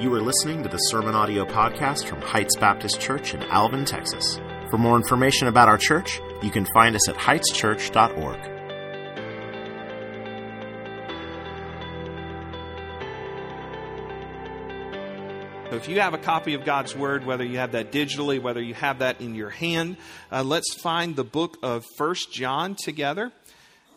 You are listening to the Sermon Audio Podcast from Heights Baptist Church in Alvin, Texas. For more information about our church, you can find us at heightschurch.org. So if you have a copy of God's Word, whether you have that digitally, whether you have that in your hand, uh, let's find the book of First John together.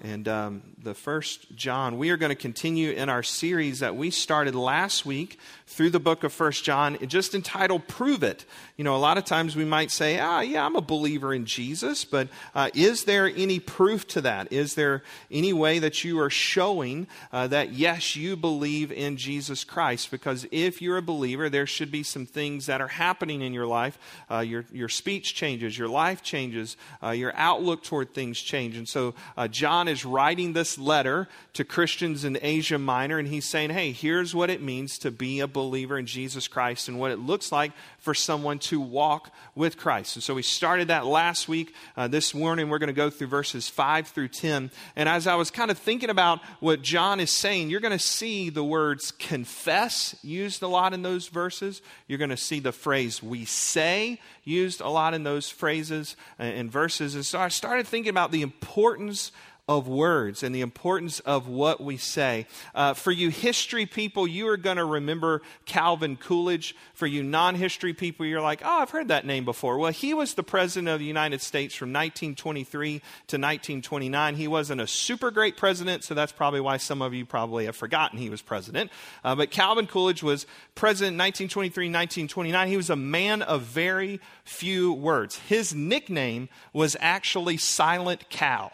And um, the first John, we are going to continue in our series that we started last week through the book of First John, just entitled Prove It. You know, a lot of times we might say, ah, yeah, I'm a believer in Jesus, but uh, is there any proof to that? Is there any way that you are showing uh, that, yes, you believe in Jesus Christ? Because if you're a believer, there should be some things that are happening in your life. Uh, your, your speech changes, your life changes, uh, your outlook toward things change. And so uh, John is writing this letter to Christians in Asia Minor, and he's saying, hey, here's what it means to be a believer in Jesus Christ and what it looks like for someone to walk with Christ. And so we started that last week. Uh, this morning, we're going to go through verses 5 through 10. And as I was kind of thinking about what John is saying, you're going to see the words confess used a lot in those verses. You're going to see the phrase we say used a lot in those phrases and verses. And so I started thinking about the importance of words and the importance of what we say. Uh, for you history people, you are going to remember Calvin Coolidge. For you non history people, you're like, oh, I've heard that name before. Well, he was the president of the United States from 1923 to 1929. He wasn't a super great president, so that's probably why some of you probably have forgotten he was president. Uh, but Calvin Coolidge was president 1923 1929. He was a man of very few words. His nickname was actually Silent Cal.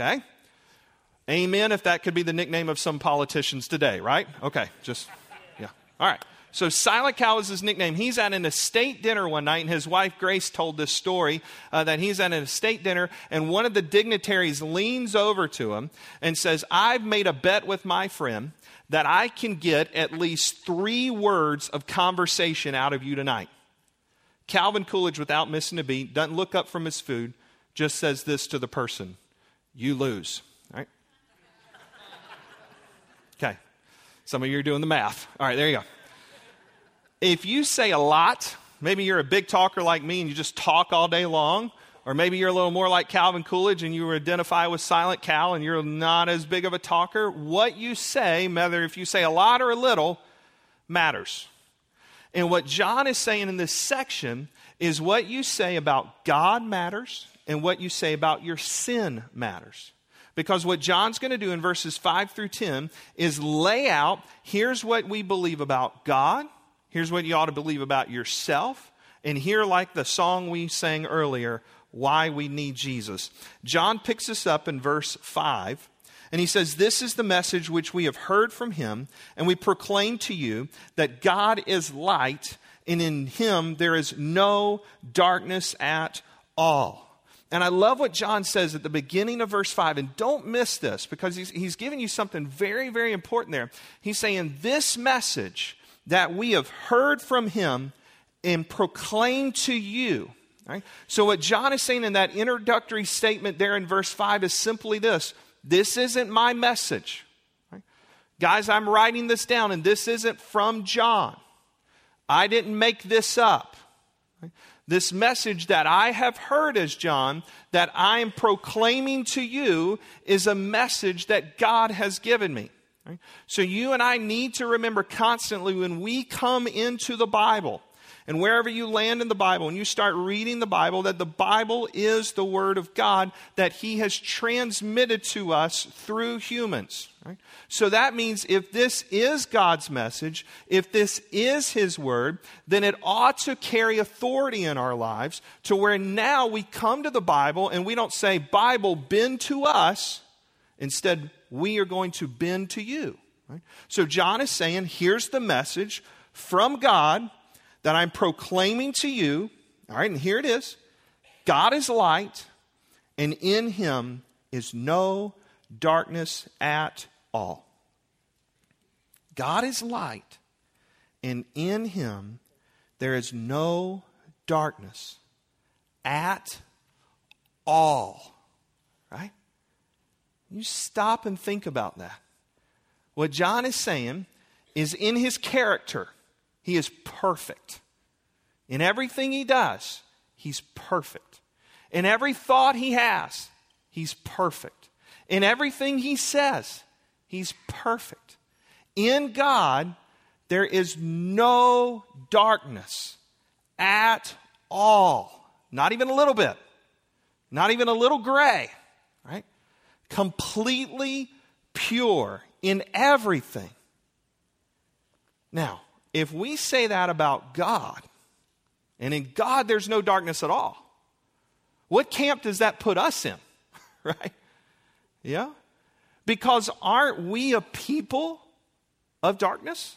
Okay? Amen, if that could be the nickname of some politicians today, right? Okay, just, yeah. All right. So Silent Cal is his nickname. He's at an estate dinner one night, and his wife Grace told this story uh, that he's at an estate dinner, and one of the dignitaries leans over to him and says, I've made a bet with my friend that I can get at least three words of conversation out of you tonight. Calvin Coolidge, without missing a beat, doesn't look up from his food, just says this to the person you lose. All right? Okay. Some of you are doing the math. All right, there you go. If you say a lot, maybe you're a big talker like me and you just talk all day long, or maybe you're a little more like Calvin Coolidge and you identify with Silent Cal and you're not as big of a talker, what you say, whether if you say a lot or a little, matters. And what John is saying in this section is what you say about God matters and what you say about your sin matters. Because what John's going to do in verses 5 through 10 is lay out here's what we believe about God, here's what you ought to believe about yourself, and here, like the song we sang earlier, why we need Jesus. John picks us up in verse 5. And he says, This is the message which we have heard from him, and we proclaim to you that God is light, and in him there is no darkness at all. And I love what John says at the beginning of verse 5. And don't miss this because he's, he's giving you something very, very important there. He's saying, This message that we have heard from him and proclaimed to you. Right? So, what John is saying in that introductory statement there in verse 5 is simply this this isn't my message. Guys, I'm writing this down, and this isn't from John. I didn't make this up. This message that I have heard as John, that I am proclaiming to you, is a message that God has given me. So you and I need to remember constantly when we come into the Bible, and wherever you land in the Bible, and you start reading the Bible, that the Bible is the Word of God that He has transmitted to us through humans. Right? So that means if this is God's message, if this is His Word, then it ought to carry authority in our lives to where now we come to the Bible and we don't say, Bible, bend to us. Instead, we are going to bend to you. Right? So John is saying, here's the message from God that I'm proclaiming to you. All right, and here it is God is light, and in him is no darkness at all. God is light, and in him there is no darkness at all. Right? You stop and think about that. What John is saying is in his character, He is perfect. In everything he does, he's perfect. In every thought he has, he's perfect. In everything he says, he's perfect. In God, there is no darkness at all. Not even a little bit. Not even a little gray, right? Completely pure in everything. Now, if we say that about God, and in God there's no darkness at all, what camp does that put us in? right? Yeah? Because aren't we a people of darkness?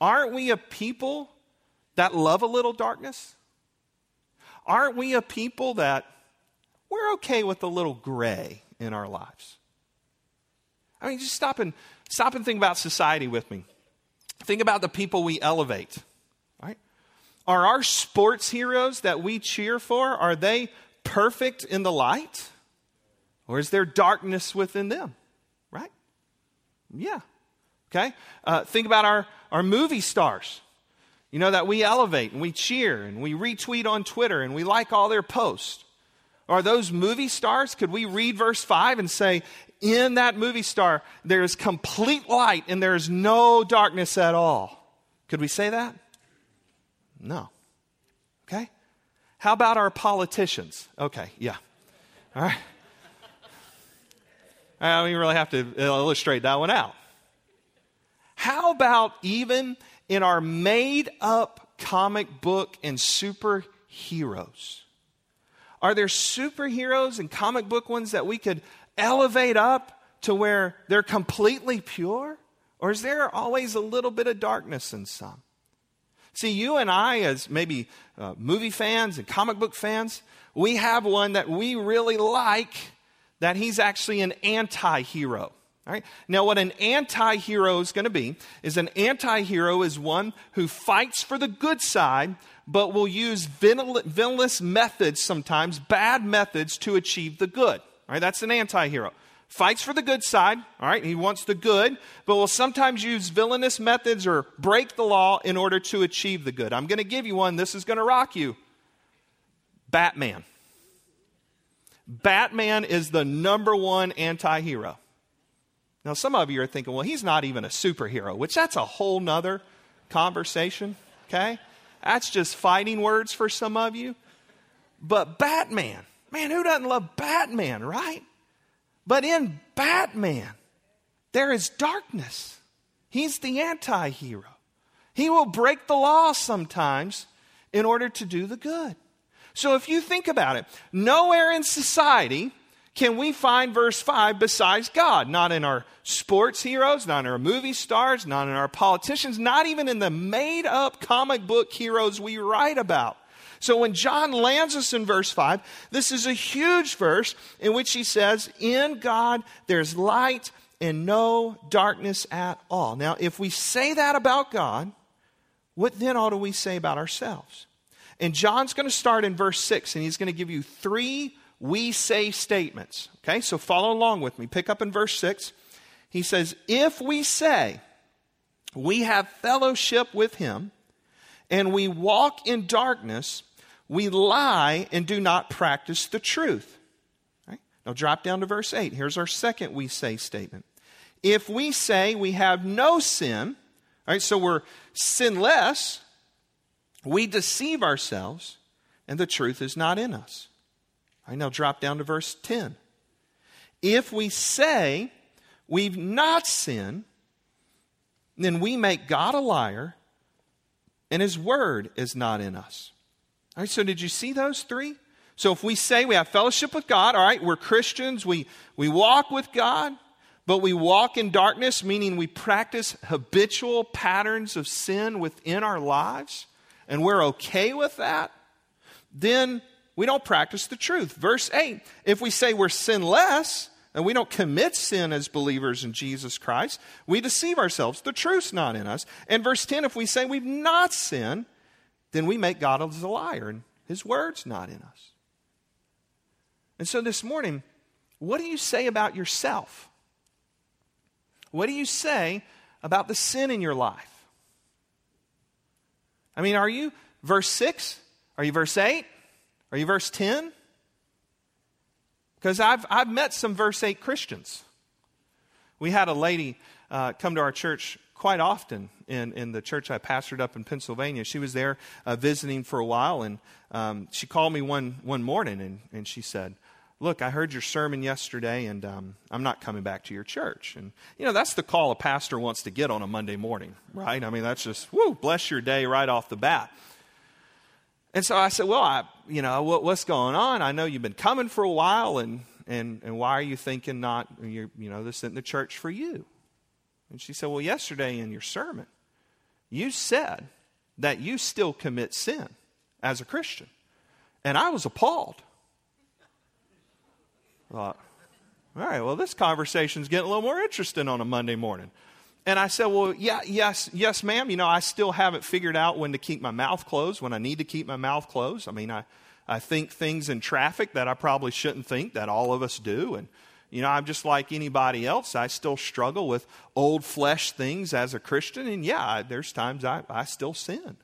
Aren't we a people that love a little darkness? Aren't we a people that we're okay with a little gray in our lives? I mean, just stop and stop and think about society with me. Think about the people we elevate. Right? Are our sports heroes that we cheer for, are they perfect in the light? Or is there darkness within them? Right? Yeah. Okay? Uh, think about our, our movie stars you know, that we elevate and we cheer and we retweet on Twitter and we like all their posts. Are those movie stars? Could we read verse 5 and say, in that movie star, there is complete light and there is no darkness at all? Could we say that? No. Okay? How about our politicians? Okay, yeah. All right. I don't even really have to uh, illustrate that one out. How about even in our made up comic book and superheroes? Are there superheroes and comic book ones that we could elevate up to where they're completely pure? Or is there always a little bit of darkness in some? See, you and I, as maybe uh, movie fans and comic book fans, we have one that we really like that he's actually an anti hero. Right? Now, what an anti hero is going to be is an anti hero is one who fights for the good side, but will use villainous methods sometimes, bad methods, to achieve the good. Right? That's an anti hero. Fights for the good side, all right? He wants the good, but will sometimes use villainous methods or break the law in order to achieve the good. I'm going to give you one. This is going to rock you Batman. Batman is the number one anti hero. Now, some of you are thinking, well, he's not even a superhero, which that's a whole nother conversation, okay? That's just fighting words for some of you. But Batman, man, who doesn't love Batman, right? But in Batman, there is darkness. He's the anti hero. He will break the law sometimes in order to do the good. So if you think about it, nowhere in society can we find verse 5 besides God? Not in our sports heroes, not in our movie stars, not in our politicians, not even in the made up comic book heroes we write about. So when John lands us in verse 5, this is a huge verse in which he says, In God there's light and no darkness at all. Now, if we say that about God, what then ought we say about ourselves? And John's going to start in verse 6, and he's going to give you three we say statements. Okay, so follow along with me. Pick up in verse 6. He says, If we say we have fellowship with him and we walk in darkness, we lie and do not practice the truth. Right? Now drop down to verse 8. Here's our second we say statement. If we say we have no sin, right, so we're sinless, we deceive ourselves and the truth is not in us. I now drop down to verse 10. If we say we've not sinned, then we make God a liar and his word is not in us. All right, so did you see those three? So if we say we have fellowship with God, all right, we're Christians, we, we walk with God, but we walk in darkness, meaning we practice habitual patterns of sin within our lives, and we're okay with that, then we don't practice the truth. Verse 8 if we say we're sinless, and we don't commit sin as believers in Jesus Christ, we deceive ourselves. The truth's not in us. And verse 10 if we say we've not sinned, then we make God as a liar, and his word's not in us. And so this morning, what do you say about yourself? What do you say about the sin in your life? I mean, are you verse 6? Are you verse 8? Are you verse 10? Because I've, I've met some verse 8 Christians. We had a lady uh, come to our church quite often in, in the church I pastored up in Pennsylvania. She was there uh, visiting for a while, and um, she called me one, one morning and, and she said, Look, I heard your sermon yesterday, and um, I'm not coming back to your church. And, you know, that's the call a pastor wants to get on a Monday morning, right? I mean, that's just, whoo, bless your day right off the bat. And so I said, Well, I, you know, what, what's going on? I know you've been coming for a while, and, and, and why are you thinking not, you know, this isn't the church for you? And she said, Well, yesterday in your sermon, you said that you still commit sin as a Christian. And I was appalled. I thought, all right, well, this conversation's getting a little more interesting on a Monday morning. And I said, Well, yeah, yes, yes, ma'am. You know, I still haven't figured out when to keep my mouth closed, when I need to keep my mouth closed. I mean, I, I think things in traffic that I probably shouldn't think, that all of us do. And, you know, I'm just like anybody else. I still struggle with old flesh things as a Christian. And yeah, there's times I, I still sin.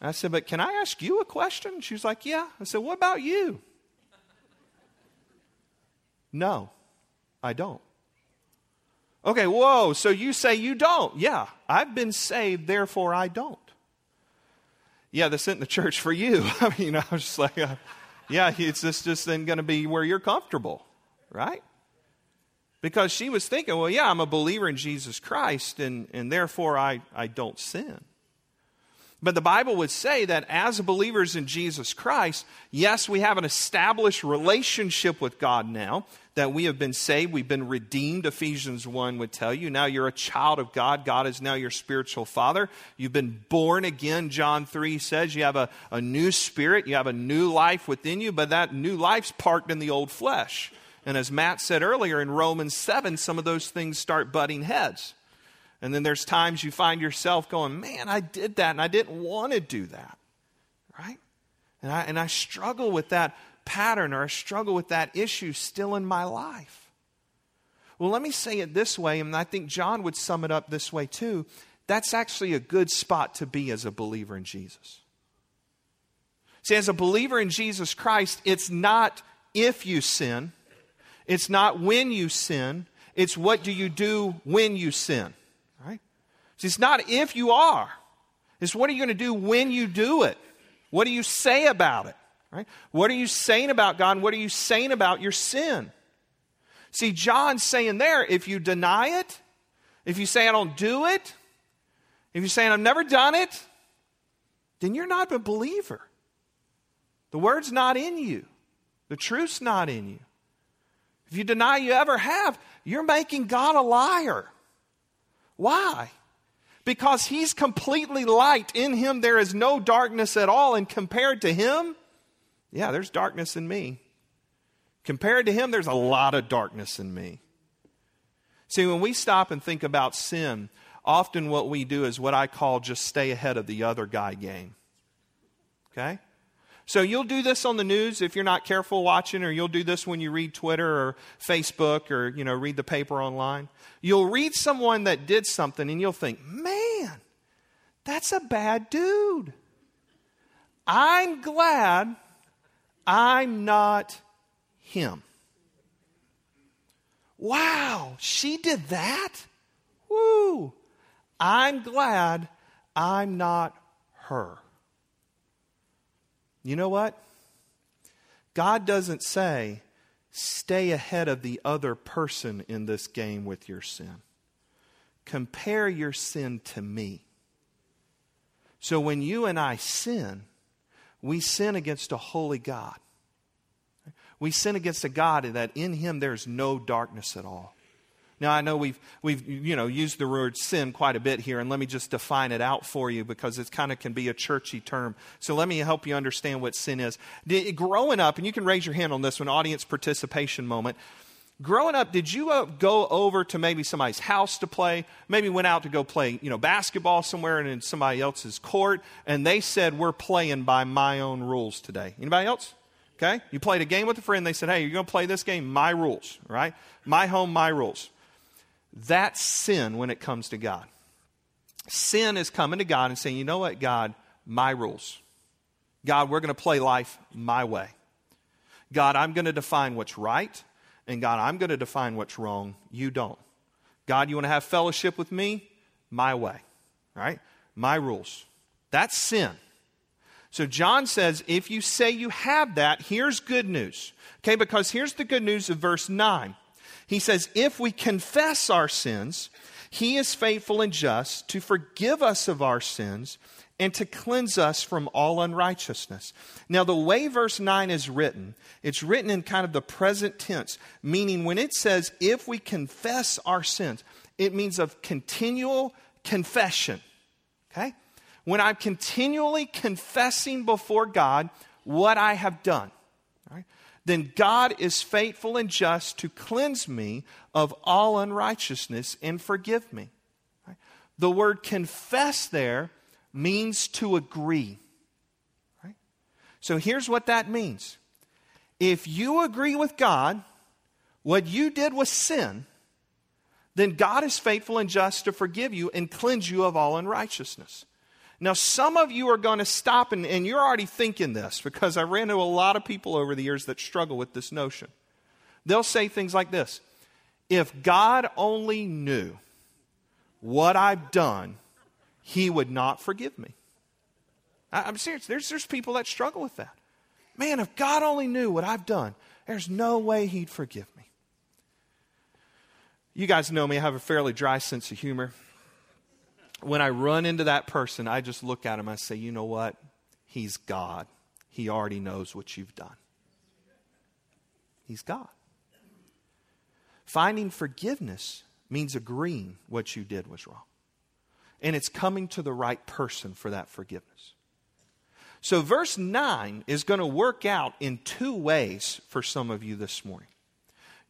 I said, But can I ask you a question? She was like, Yeah. I said, What about you? No, I don't. Okay, whoa, so you say you don't. Yeah, I've been saved, therefore I don't. Yeah, this isn't the church for you. I mean, I was just like, uh, yeah, it's just, just then going to be where you're comfortable, right? Because she was thinking, well, yeah, I'm a believer in Jesus Christ, and, and therefore I, I don't sin. But the Bible would say that as believers in Jesus Christ, yes, we have an established relationship with God now, that we have been saved, we've been redeemed, Ephesians 1 would tell you. Now you're a child of God. God is now your spiritual father. You've been born again, John 3 says. You have a, a new spirit, you have a new life within you, but that new life's parked in the old flesh. And as Matt said earlier in Romans 7, some of those things start butting heads. And then there's times you find yourself going, man, I did that and I didn't want to do that. Right? And I, and I struggle with that pattern or I struggle with that issue still in my life. Well, let me say it this way, and I think John would sum it up this way too. That's actually a good spot to be as a believer in Jesus. See, as a believer in Jesus Christ, it's not if you sin, it's not when you sin, it's what do you do when you sin. See, it's not if you are, it's what are you going to do when you do it? What do you say about it? Right? What are you saying about God? what are you saying about your sin? See, John's saying there, if you deny it, if you say, I don't do it, if you're saying, I've never done it, then you're not a believer. The word's not in you, the truth's not in you. If you deny you ever have, you're making God a liar. Why? because he's completely light. In him, there is no darkness at all. And compared to him, yeah, there's darkness in me. Compared to him, there's a lot of darkness in me. See, when we stop and think about sin, often what we do is what I call just stay ahead of the other guy game. Okay? So you'll do this on the news if you're not careful watching, or you'll do this when you read Twitter or Facebook or you know read the paper online. You'll read someone that did something and you'll think, man, that's a bad dude. I'm glad I'm not him. Wow, she did that? Woo! I'm glad I'm not her. You know what? God doesn't say, stay ahead of the other person in this game with your sin. Compare your sin to me. So when you and I sin, we sin against a holy God. We sin against a God that in him there's no darkness at all. Now, I know we've, we've you know, used the word sin quite a bit here, and let me just define it out for you because it kind of can be a churchy term. So let me help you understand what sin is. Did, growing up, and you can raise your hand on this one, audience participation moment. Growing up, did you uh, go over to maybe somebody's house to play? Maybe went out to go play, you know, basketball somewhere and in somebody else's court, and they said, "We're playing by my own rules today." Anybody else? Okay, you played a game with a friend. They said, "Hey, you're going to play this game, my rules, right? My home, my rules." That's sin when it comes to God. sin is coming to God and saying, you know what, God, my rules. God, we're going to play life my way. God, I'm going to define what's right, and God, I'm going to define what's wrong. You don't. God, you want to have fellowship with me? My way, right? My rules. That's sin. So John says, if you say you have that, here's good news. Okay, because here's the good news of verse 9. He says, if we confess our sins, he is faithful and just to forgive us of our sins and to cleanse us from all unrighteousness. Now, the way verse 9 is written, it's written in kind of the present tense, meaning when it says, if we confess our sins, it means of continual confession. Okay? When I'm continually confessing before God what I have done, then God is faithful and just to cleanse me of all unrighteousness and forgive me. The word confess there means to agree. So here's what that means. If you agree with God, what you did was sin, then God is faithful and just to forgive you and cleanse you of all unrighteousness. Now, some of you are going to stop, and, and you're already thinking this because I ran into a lot of people over the years that struggle with this notion. They'll say things like this If God only knew what I've done, he would not forgive me. I, I'm serious. There's, there's people that struggle with that. Man, if God only knew what I've done, there's no way He'd forgive me. You guys know me, I have a fairly dry sense of humor. When I run into that person, I just look at him, I say, you know what? He's God. He already knows what you've done. He's God. Finding forgiveness means agreeing what you did was wrong and it's coming to the right person for that forgiveness. So, verse 9 is going to work out in two ways for some of you this morning.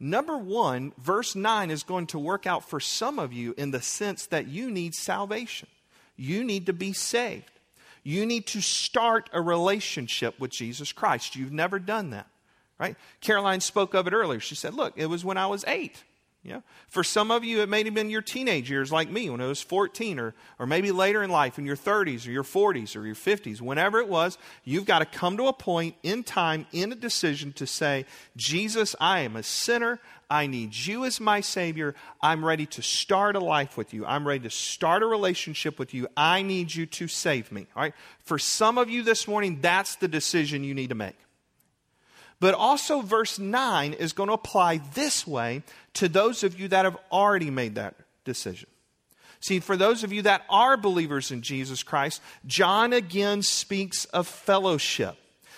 Number one, verse 9 is going to work out for some of you in the sense that you need salvation. You need to be saved. You need to start a relationship with Jesus Christ. You've never done that, right? Caroline spoke of it earlier. She said, Look, it was when I was eight. Yeah. For some of you, it may have been your teenage years, like me, when I was 14, or, or maybe later in life, in your 30s, or your 40s, or your 50s, whenever it was, you've got to come to a point in time, in a decision to say, Jesus, I am a sinner. I need you as my Savior. I'm ready to start a life with you. I'm ready to start a relationship with you. I need you to save me. All right? For some of you this morning, that's the decision you need to make. But also, verse 9 is going to apply this way to those of you that have already made that decision. See, for those of you that are believers in Jesus Christ, John again speaks of fellowship.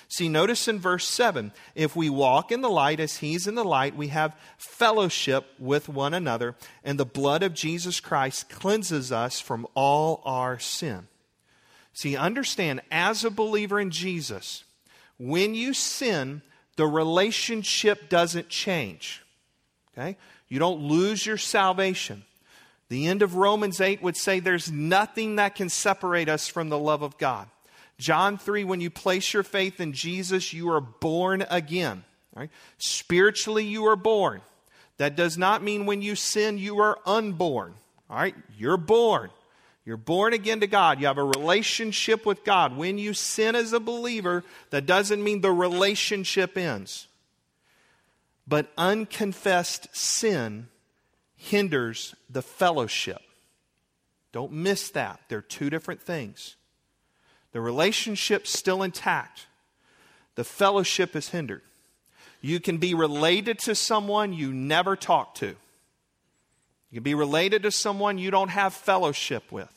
See, notice in verse 7 if we walk in the light as he's in the light, we have fellowship with one another, and the blood of Jesus Christ cleanses us from all our sin. See, understand, as a believer in Jesus, when you sin, the relationship doesn't change. Okay? You don't lose your salvation. The end of Romans 8 would say there's nothing that can separate us from the love of God. John 3, when you place your faith in Jesus, you are born again. Right? Spiritually, you are born. That does not mean when you sin, you are unborn. All right? You're born. You're born again to God. You have a relationship with God. When you sin as a believer, that doesn't mean the relationship ends. But unconfessed sin hinders the fellowship. Don't miss that. They're two different things. The relationship's still intact, the fellowship is hindered. You can be related to someone you never talk to. You can be related to someone you don't have fellowship with.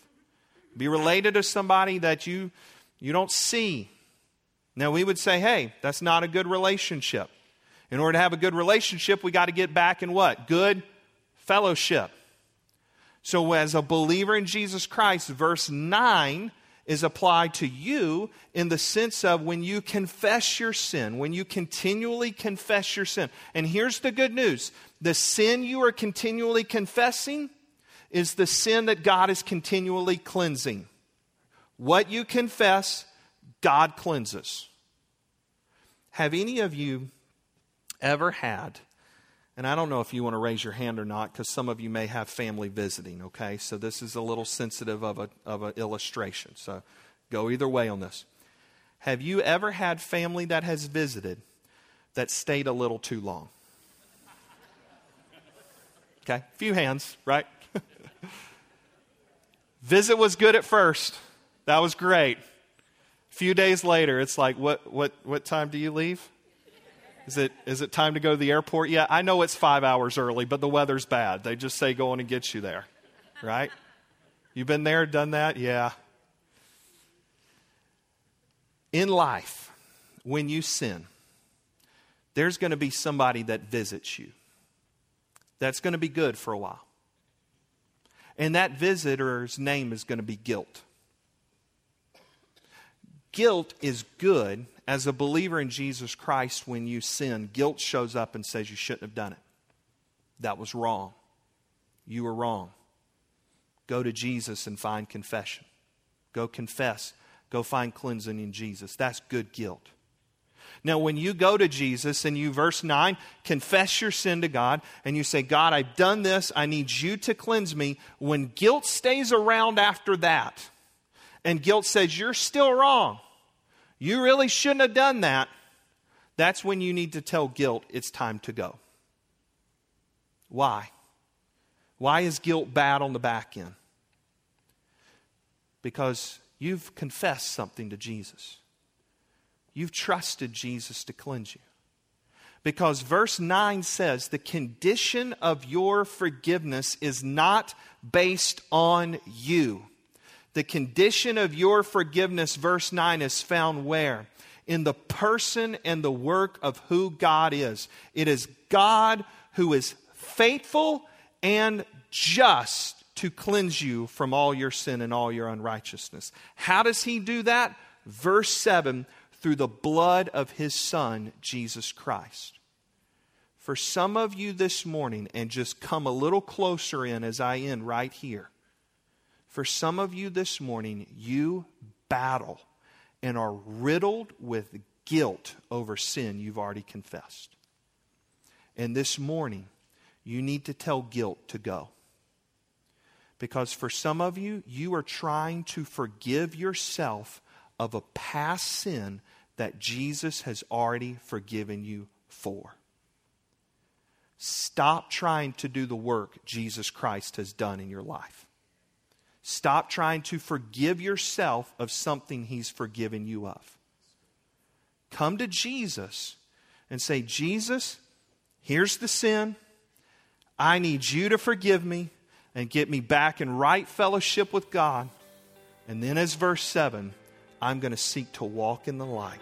Be related to somebody that you, you don't see. Now, we would say, hey, that's not a good relationship. In order to have a good relationship, we got to get back in what? Good fellowship. So, as a believer in Jesus Christ, verse 9 is applied to you in the sense of when you confess your sin, when you continually confess your sin. And here's the good news the sin you are continually confessing is the sin that God is continually cleansing. What you confess, God cleanses. Have any of you ever had And I don't know if you want to raise your hand or not because some of you may have family visiting, okay? So this is a little sensitive of, a, of an illustration. So go either way on this. Have you ever had family that has visited that stayed a little too long? Okay, a few hands, right? Visit was good at first. That was great. A few days later, it's like, what, what, what time do you leave? Is it, is it time to go to the airport? Yeah, I know it's five hours early, but the weather's bad. They just say go on and get you there, right? You've been there, done that? Yeah. In life, when you sin, there's going to be somebody that visits you. That's going to be good for a while. And that visitor's name is going to be guilt. Guilt is good as a believer in Jesus Christ when you sin. Guilt shows up and says you shouldn't have done it. That was wrong. You were wrong. Go to Jesus and find confession. Go confess. Go find cleansing in Jesus. That's good guilt. Now, when you go to Jesus and you, verse 9, confess your sin to God and you say, God, I've done this, I need you to cleanse me, when guilt stays around after that, and guilt says, You're still wrong, you really shouldn't have done that, that's when you need to tell guilt it's time to go. Why? Why is guilt bad on the back end? Because you've confessed something to Jesus. You've trusted Jesus to cleanse you. Because verse 9 says the condition of your forgiveness is not based on you. The condition of your forgiveness, verse 9, is found where? In the person and the work of who God is. It is God who is faithful and just to cleanse you from all your sin and all your unrighteousness. How does He do that? Verse 7 through the blood of his Son, Jesus Christ. For some of you this morning, and just come a little closer in as I end right here. For some of you this morning, you battle and are riddled with guilt over sin you've already confessed. And this morning, you need to tell guilt to go. Because for some of you, you are trying to forgive yourself of a past sin that Jesus has already forgiven you for. Stop trying to do the work Jesus Christ has done in your life. Stop trying to forgive yourself of something He's forgiven you of. Come to Jesus and say, Jesus, here's the sin. I need you to forgive me and get me back in right fellowship with God. And then, as verse 7, I'm going to seek to walk in the light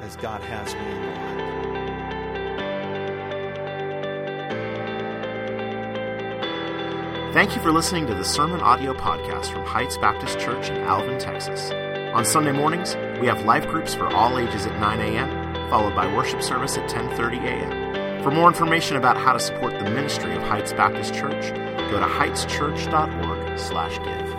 as God has me in the light. Thank you for listening to the Sermon Audio Podcast from Heights Baptist Church in Alvin, Texas. On Sunday mornings, we have life groups for all ages at 9 a.m., followed by worship service at 10:30 a.m. For more information about how to support the ministry of Heights Baptist Church, go to heightschurch.org/give.